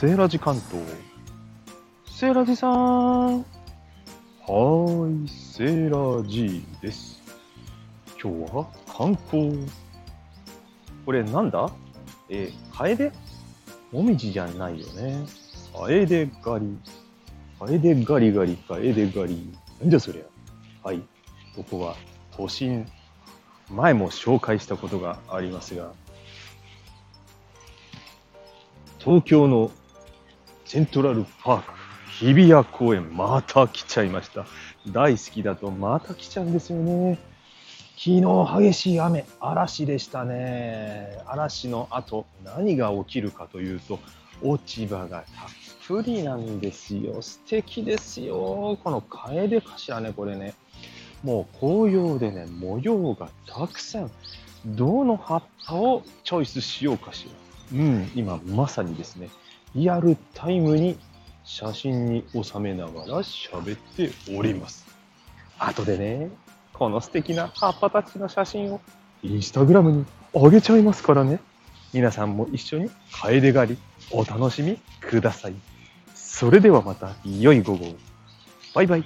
セーラジ関東。セーラジさん。はーい、セーラジです。今日は観光。これなんだ？えー、カエデ？もみじじゃないよね。カエデガリ。カエデガリガリ、カエデガリ。なんじゃそりゃ。はい。ここは都心。前も紹介したことがありますが、東京のセントラルパーク日比谷公園また来ちゃいました。大好きだとまた来ちゃうんですよね。昨日激しい雨、嵐でしたね。嵐の後、何が起きるかというと、落ち葉がたっぷりなんですよ。素敵ですよ。このカエデかしらね、これね。もう紅葉でね、模様がたくさん。どの葉っぱをチョイスしようかしら。うん、今まさにですね、リアルタイムに写真に収めながら喋っております。後でね、この素敵な葉っぱたちの写真をインスタグラムに上げちゃいますからね。皆さんも一緒に楓狩りお楽しみください。それではまた良い午後。バイバイ。